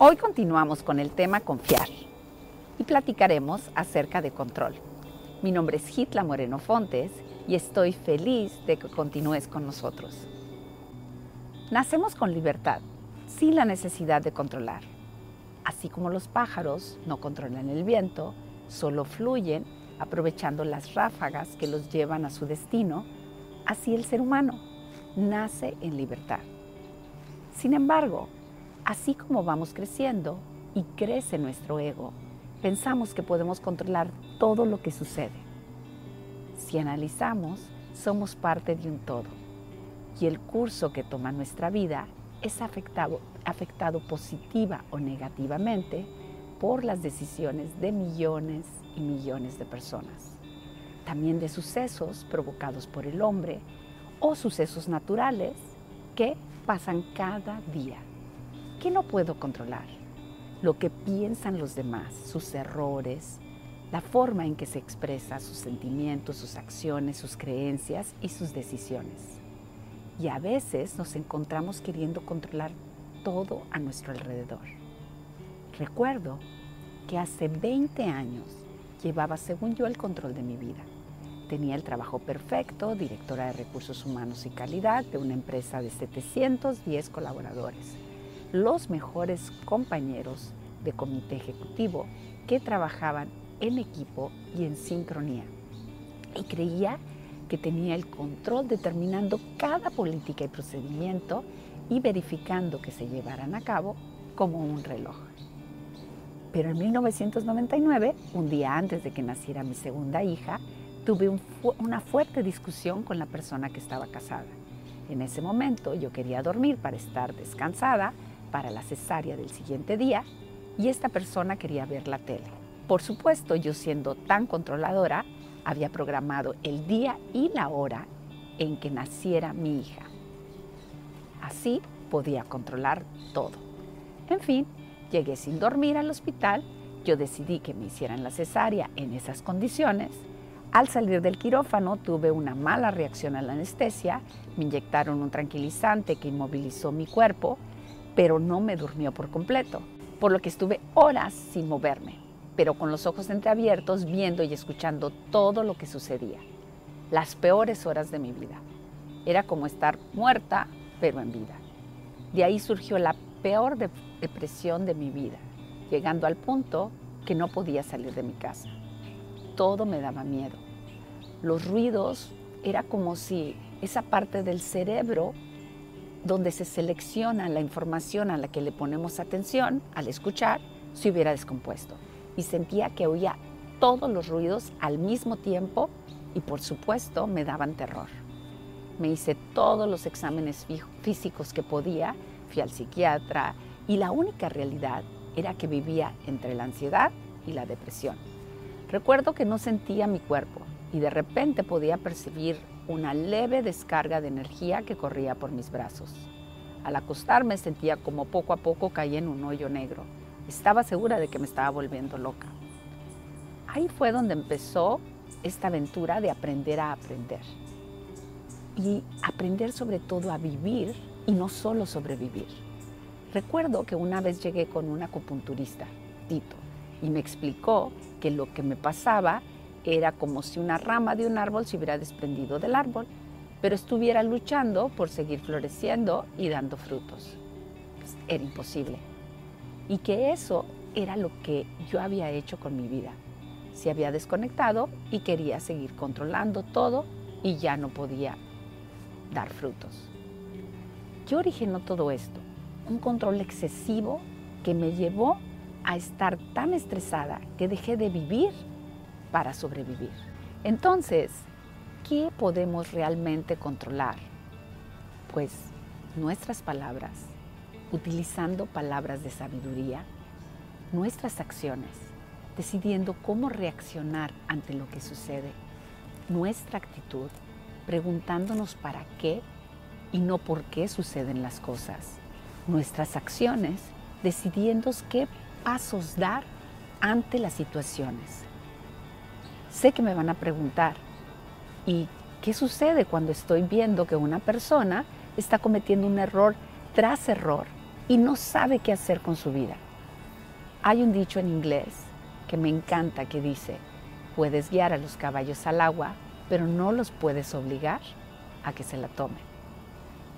Hoy continuamos con el tema confiar y platicaremos acerca de control. Mi nombre es Hitla Moreno Fontes y estoy feliz de que continúes con nosotros. Nacemos con libertad, sin la necesidad de controlar. Así como los pájaros no controlan el viento, solo fluyen aprovechando las ráfagas que los llevan a su destino, así el ser humano nace en libertad. Sin embargo, así como vamos creciendo y crece nuestro ego, pensamos que podemos controlar todo lo que sucede. Si analizamos, somos parte de un todo y el curso que toma nuestra vida es afectado, positiva o negativamente por las decisiones de millones y millones de personas. También de sucesos provocados por el hombre o sucesos naturales que pasan cada día, que no puedo controlar. Lo que piensan los demás, sus errores, la forma en que se expresa sus sentimientos, sus acciones, sus creencias y sus decisiones. Y a veces nos encontramos queriendo controlar todo a nuestro alrededor. Recuerdo que hace 20 años llevaba, según yo, el control de mi vida. Tenía el trabajo perfecto, directora de recursos humanos y calidad de una empresa de 710 colaboradores, los mejores compañeros de comité ejecutivo que trabajaban en equipo y en sincronía. Y creía que tenía el control determinando cada política y procedimiento y verificando que se llevaran a cabo como un reloj. Pero en 1999, un día antes de que naciera mi segunda hija, tuve una fuerte discusión con la persona que estaba casada. En ese momento yo quería dormir para estar descansada para la cesárea del siguiente día y esta persona quería ver la tele. Por supuesto, yo siendo tan controladora, había programado el día y la hora en que naciera mi hija. Así podía controlar todo. En fin, llegué sin dormir al hospital, yo decidí que me hicieran la cesárea en esas condiciones. Al salir del quirófano tuve una mala reacción a la anestesia, me inyectaron un tranquilizante que inmovilizó mi cuerpo, pero no me durmió por completo, por lo que estuve horas sin moverme pero con los ojos entreabiertos, viendo y escuchando todo lo que sucedía. Las peores horas de mi vida. Era como estar muerta, pero en vida. De ahí surgió la peor depresión de mi vida, llegando al punto que no podía salir de mi casa. Todo me daba miedo. Los ruidos era como si esa parte del cerebro donde se selecciona la información a la que le ponemos atención al escuchar se hubiera descompuesto y sentía que oía todos los ruidos al mismo tiempo y por supuesto me daban terror. Me hice todos los exámenes físicos que podía, fui al psiquiatra y la única realidad era que vivía entre la ansiedad y la depresión. Recuerdo que no sentía mi cuerpo y de repente podía percibir una leve descarga de energía que corría por mis brazos. Al acostarme sentía como poco a poco caía en un hoyo negro estaba segura de que me estaba volviendo loca. Ahí fue donde empezó esta aventura de aprender a aprender. Y aprender sobre todo a vivir y no solo sobrevivir. Recuerdo que una vez llegué con un acupunturista, Tito, y me explicó que lo que me pasaba era como si una rama de un árbol se hubiera desprendido del árbol, pero estuviera luchando por seguir floreciendo y dando frutos. Pues, era imposible y que eso era lo que yo había hecho con mi vida. Se había desconectado y quería seguir controlando todo y ya no podía dar frutos. Yo originó todo esto, un control excesivo que me llevó a estar tan estresada que dejé de vivir para sobrevivir. Entonces, ¿qué podemos realmente controlar? Pues nuestras palabras, utilizando palabras de sabiduría, nuestras acciones, decidiendo cómo reaccionar ante lo que sucede, nuestra actitud, preguntándonos para qué y no por qué suceden las cosas, nuestras acciones, decidiendo qué pasos dar ante las situaciones. Sé que me van a preguntar, ¿y qué sucede cuando estoy viendo que una persona está cometiendo un error tras error y no sabe qué hacer con su vida. Hay un dicho en inglés que me encanta que dice, puedes guiar a los caballos al agua, pero no los puedes obligar a que se la tomen.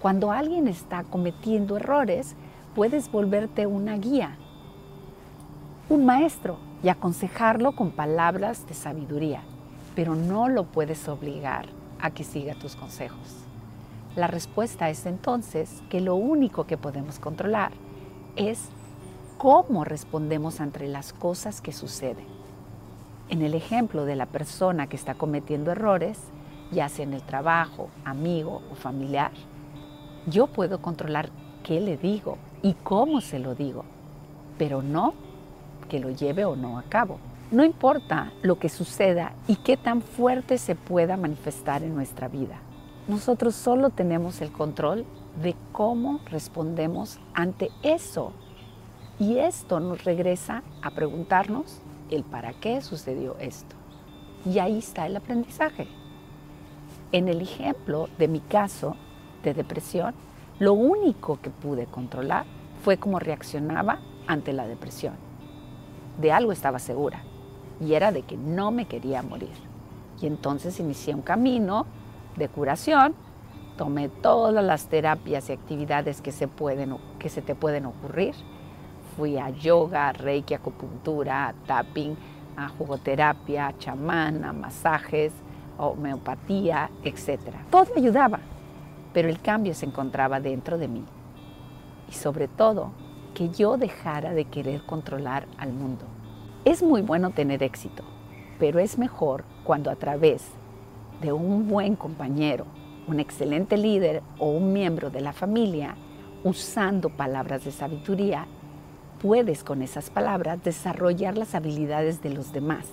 Cuando alguien está cometiendo errores, puedes volverte una guía, un maestro y aconsejarlo con palabras de sabiduría, pero no lo puedes obligar a que siga tus consejos. La respuesta es entonces que lo único que podemos controlar es cómo respondemos ante las cosas que suceden. En el ejemplo de la persona que está cometiendo errores, ya sea en el trabajo, amigo o familiar, yo puedo controlar qué le digo y cómo se lo digo, pero no que lo lleve o no a cabo. No importa lo que suceda y qué tan fuerte se pueda manifestar en nuestra vida. Nosotros solo tenemos el control de cómo respondemos ante eso. Y esto nos regresa a preguntarnos el para qué sucedió esto. Y ahí está el aprendizaje. En el ejemplo de mi caso de depresión, lo único que pude controlar fue cómo reaccionaba ante la depresión. De algo estaba segura y era de que no me quería morir. Y entonces inicié un camino de curación, tomé todas las terapias y actividades que se, pueden, que se te pueden ocurrir. Fui a yoga, reiki, acupuntura, tapping, a jugoterapia, a chamán, a masajes, homeopatía, etc. Todo ayudaba, pero el cambio se encontraba dentro de mí. Y sobre todo, que yo dejara de querer controlar al mundo. Es muy bueno tener éxito, pero es mejor cuando a través de un buen compañero, un excelente líder o un miembro de la familia, usando palabras de sabiduría, puedes con esas palabras desarrollar las habilidades de los demás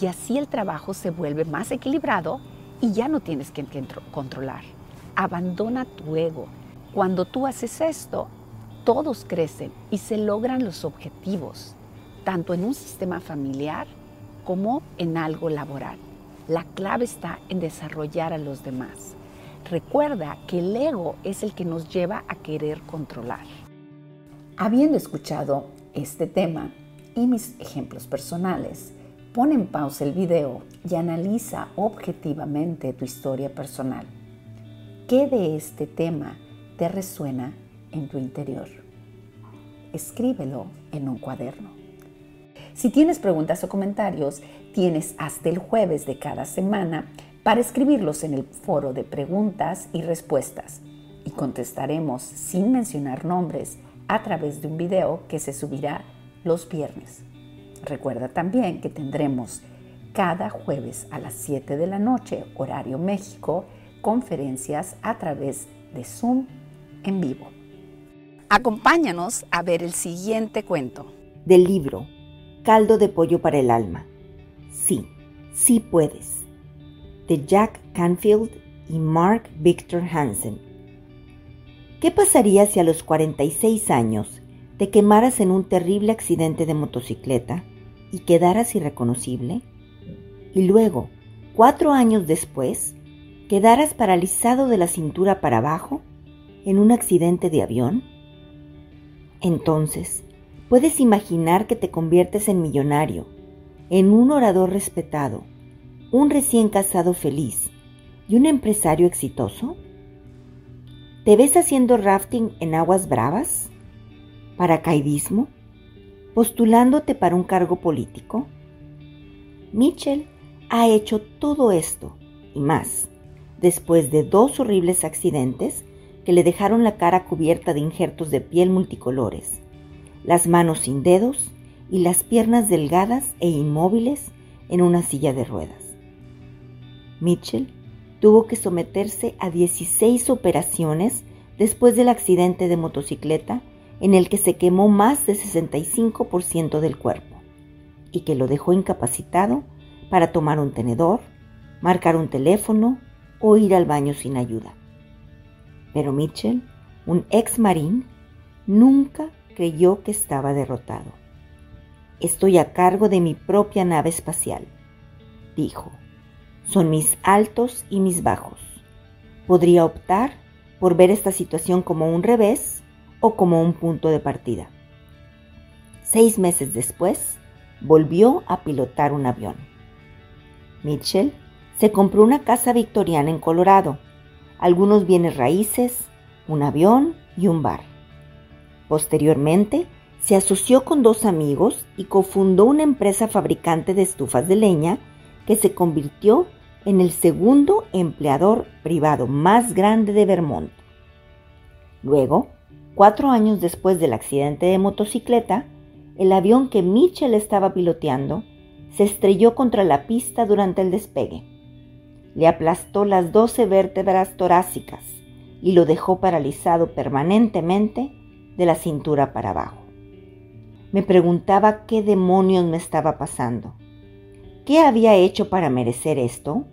y así el trabajo se vuelve más equilibrado y ya no tienes que controlar. Abandona tu ego. Cuando tú haces esto, todos crecen y se logran los objetivos, tanto en un sistema familiar como en algo laboral. La clave está en desarrollar a los demás. Recuerda que el ego es el que nos lleva a querer controlar. Habiendo escuchado este tema y mis ejemplos personales, pon en pausa el video y analiza objetivamente tu historia personal. ¿Qué de este tema te resuena en tu interior? Escríbelo en un cuaderno. Si tienes preguntas o comentarios, tienes hasta el jueves de cada semana para escribirlos en el foro de preguntas y respuestas y contestaremos sin mencionar nombres a través de un video que se subirá los viernes. Recuerda también que tendremos cada jueves a las 7 de la noche, horario México, conferencias a través de Zoom en vivo. Acompáñanos a ver el siguiente cuento. Del libro Caldo de pollo para el alma. Sí, sí puedes. De Jack Canfield y Mark Victor Hansen. ¿Qué pasaría si a los 46 años te quemaras en un terrible accidente de motocicleta y quedaras irreconocible? Y luego, cuatro años después, quedaras paralizado de la cintura para abajo en un accidente de avión? Entonces, puedes imaginar que te conviertes en millonario, en un orador respetado, un recién casado feliz y un empresario exitoso? ¿Te ves haciendo rafting en aguas bravas? ¿Paracaidismo? ¿Postulándote para un cargo político? Mitchell ha hecho todo esto y más después de dos horribles accidentes que le dejaron la cara cubierta de injertos de piel multicolores las manos sin dedos y las piernas delgadas e inmóviles en una silla de ruedas. Mitchell tuvo que someterse a 16 operaciones después del accidente de motocicleta en el que se quemó más del 65% del cuerpo y que lo dejó incapacitado para tomar un tenedor, marcar un teléfono o ir al baño sin ayuda. Pero Mitchell, un ex marín, nunca creyó que estaba derrotado. Estoy a cargo de mi propia nave espacial, dijo. Son mis altos y mis bajos. Podría optar por ver esta situación como un revés o como un punto de partida. Seis meses después, volvió a pilotar un avión. Mitchell se compró una casa victoriana en Colorado, algunos bienes raíces, un avión y un bar. Posteriormente, se asoció con dos amigos y cofundó una empresa fabricante de estufas de leña que se convirtió en el segundo empleador privado más grande de Vermont. Luego, cuatro años después del accidente de motocicleta, el avión que Mitchell estaba piloteando se estrelló contra la pista durante el despegue. Le aplastó las 12 vértebras torácicas y lo dejó paralizado permanentemente de la cintura para abajo. Me preguntaba qué demonios me estaba pasando. ¿Qué había hecho para merecer esto?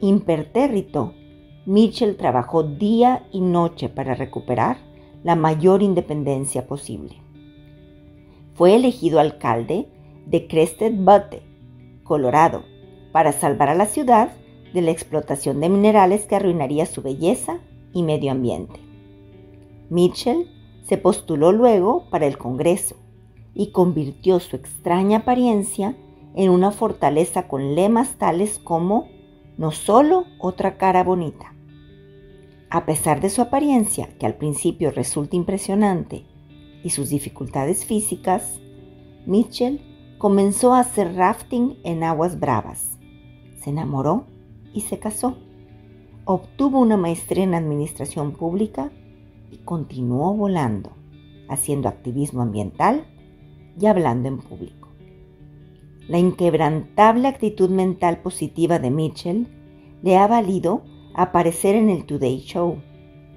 Impertérrito, Mitchell trabajó día y noche para recuperar la mayor independencia posible. Fue elegido alcalde de Crested Butte, Colorado, para salvar a la ciudad de la explotación de minerales que arruinaría su belleza y medio ambiente. Mitchell se postuló luego para el Congreso y convirtió su extraña apariencia en una fortaleza con lemas tales como no solo otra cara bonita. A pesar de su apariencia, que al principio resulta impresionante, y sus dificultades físicas, Mitchell comenzó a hacer rafting en aguas bravas. Se enamoró y se casó. Obtuvo una maestría en administración pública y continuó volando, haciendo activismo ambiental y hablando en público. La inquebrantable actitud mental positiva de Mitchell le ha valido aparecer en el Today Show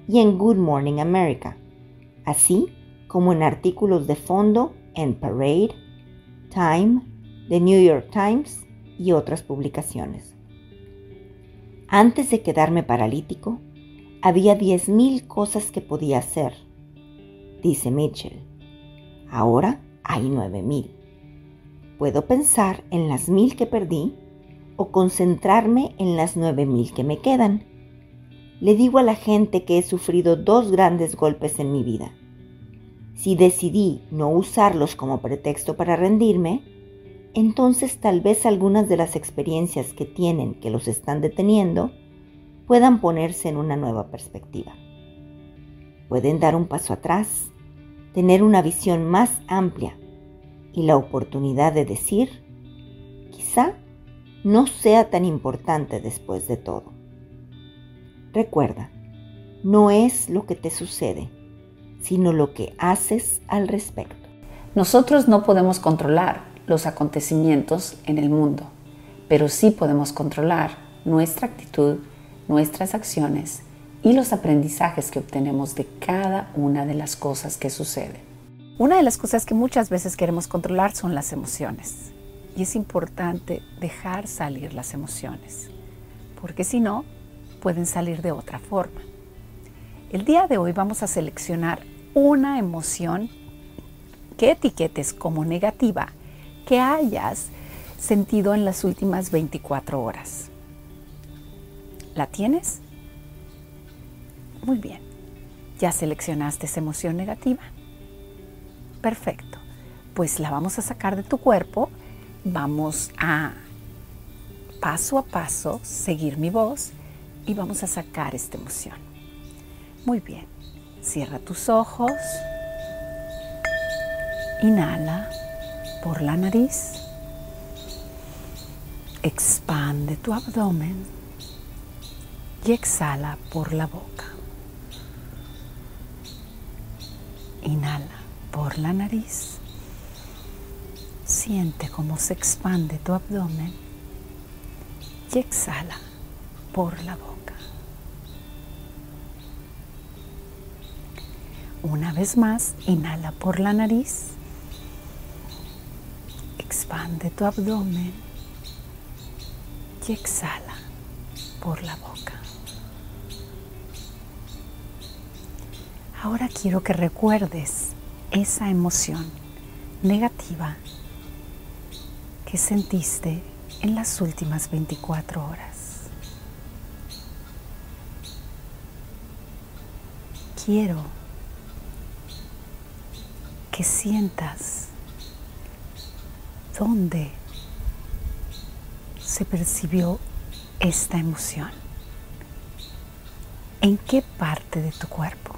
y en Good Morning America, así como en artículos de fondo en Parade, Time, The New York Times y otras publicaciones. Antes de quedarme paralítico, había 10.000 cosas que podía hacer, dice Mitchell. Ahora hay 9.000. Puedo pensar en las mil que perdí o concentrarme en las 9.000 que me quedan. Le digo a la gente que he sufrido dos grandes golpes en mi vida. Si decidí no usarlos como pretexto para rendirme, entonces tal vez algunas de las experiencias que tienen que los están deteniendo puedan ponerse en una nueva perspectiva. Pueden dar un paso atrás, tener una visión más amplia y la oportunidad de decir, quizá no sea tan importante después de todo. Recuerda, no es lo que te sucede, sino lo que haces al respecto. Nosotros no podemos controlar los acontecimientos en el mundo, pero sí podemos controlar nuestra actitud nuestras acciones y los aprendizajes que obtenemos de cada una de las cosas que suceden. Una de las cosas que muchas veces queremos controlar son las emociones. Y es importante dejar salir las emociones, porque si no, pueden salir de otra forma. El día de hoy vamos a seleccionar una emoción que etiquetes como negativa que hayas sentido en las últimas 24 horas. ¿La tienes? Muy bien. ¿Ya seleccionaste esa emoción negativa? Perfecto. Pues la vamos a sacar de tu cuerpo. Vamos a paso a paso seguir mi voz y vamos a sacar esta emoción. Muy bien. Cierra tus ojos. Inhala por la nariz. Expande tu abdomen y exhala por la boca. Inhala por la nariz. Siente cómo se expande tu abdomen y exhala por la boca. Una vez más, inhala por la nariz. Expande tu abdomen y exhala por la boca. Ahora quiero que recuerdes esa emoción negativa que sentiste en las últimas 24 horas. Quiero que sientas dónde se percibió esta emoción. ¿En qué parte de tu cuerpo?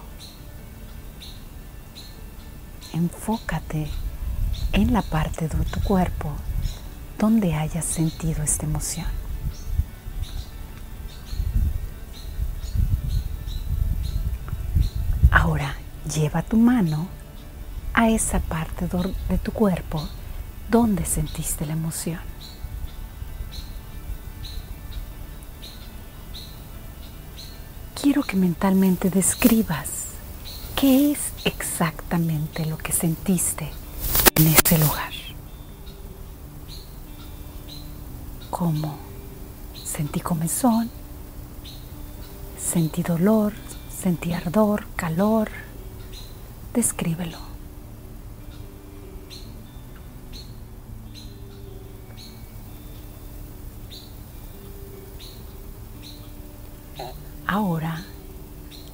Enfócate en la parte de tu cuerpo donde hayas sentido esta emoción. Ahora lleva tu mano a esa parte de tu cuerpo donde sentiste la emoción. Quiero que mentalmente describas qué es exactamente lo que sentiste en ese lugar. ¿Cómo? Sentí comezón, sentí dolor, sentí ardor, calor. Descríbelo. Ahora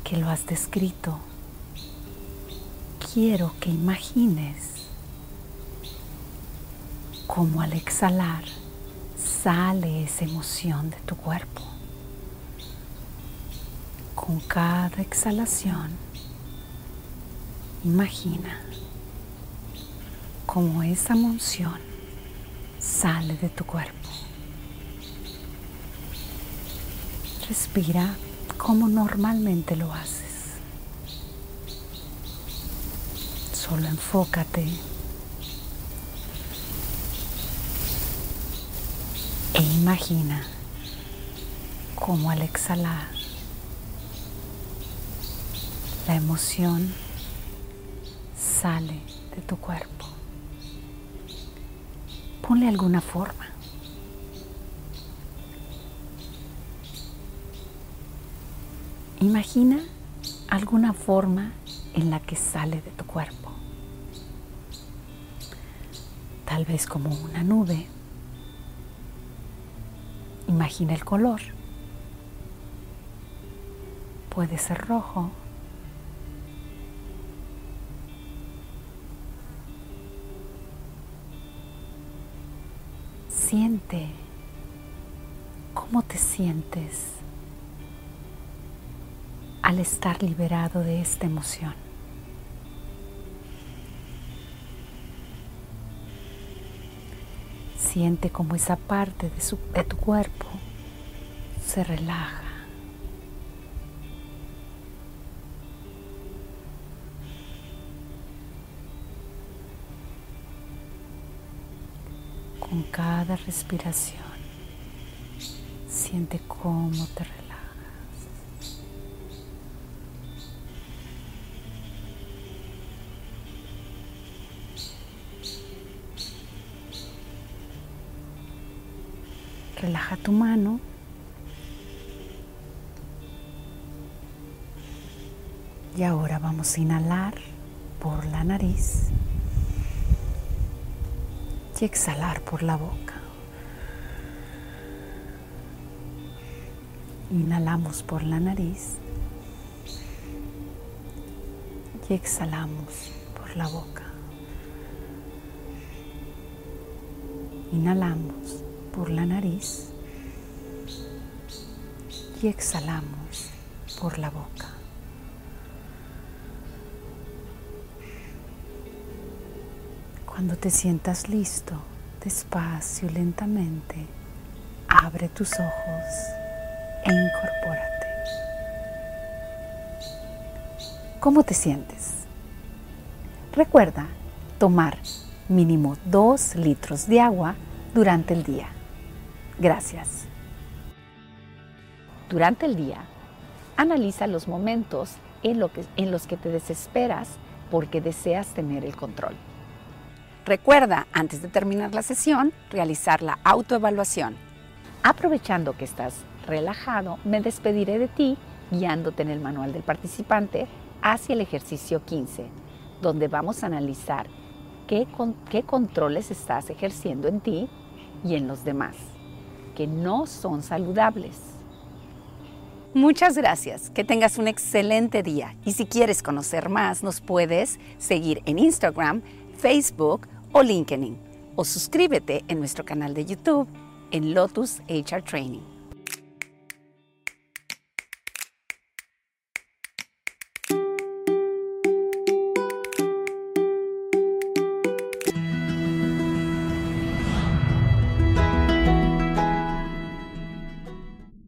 que lo has descrito, quiero que imagines cómo al exhalar sale esa emoción de tu cuerpo. Con cada exhalación, imagina cómo esa emoción sale de tu cuerpo. Respira como normalmente lo haces. Solo enfócate e imagina cómo al exhalar la emoción sale de tu cuerpo. Ponle alguna forma. Imagina alguna forma en la que sale de tu cuerpo. Tal vez como una nube. Imagina el color. Puede ser rojo. Siente cómo te sientes al estar liberado de esta emoción. Siente como esa parte de, tu cuerpo se relaja. Con cada respiración, siente cómo te. Relaja tu mano. Y ahora vamos a inhalar por la nariz y exhalar por la boca. Inhalamos por la nariz y exhalamos por la boca. Inhalamos por la nariz y exhalamos por la boca. Cuando te sientas listo, despacio lentamente, abre tus ojos e incorpórate. ¿Cómo te sientes? Recuerda tomar mínimo 2 litros de agua durante el día. Gracias. Durante el día, analiza los momentos en, los que te desesperas porque deseas tener el control. Recuerda, antes de terminar la sesión, realizar la autoevaluación. Aprovechando que estás relajado, me despediré de ti guiándote en el manual del participante hacia el ejercicio 15, donde vamos a analizar qué, qué controles estás ejerciendo en ti y en los demás que no son saludables. Muchas gracias, que tengas un excelente día y si quieres conocer más nos puedes seguir en Instagram, Facebook o LinkedIn o suscríbete en nuestro canal de YouTube en Lotus HR Training.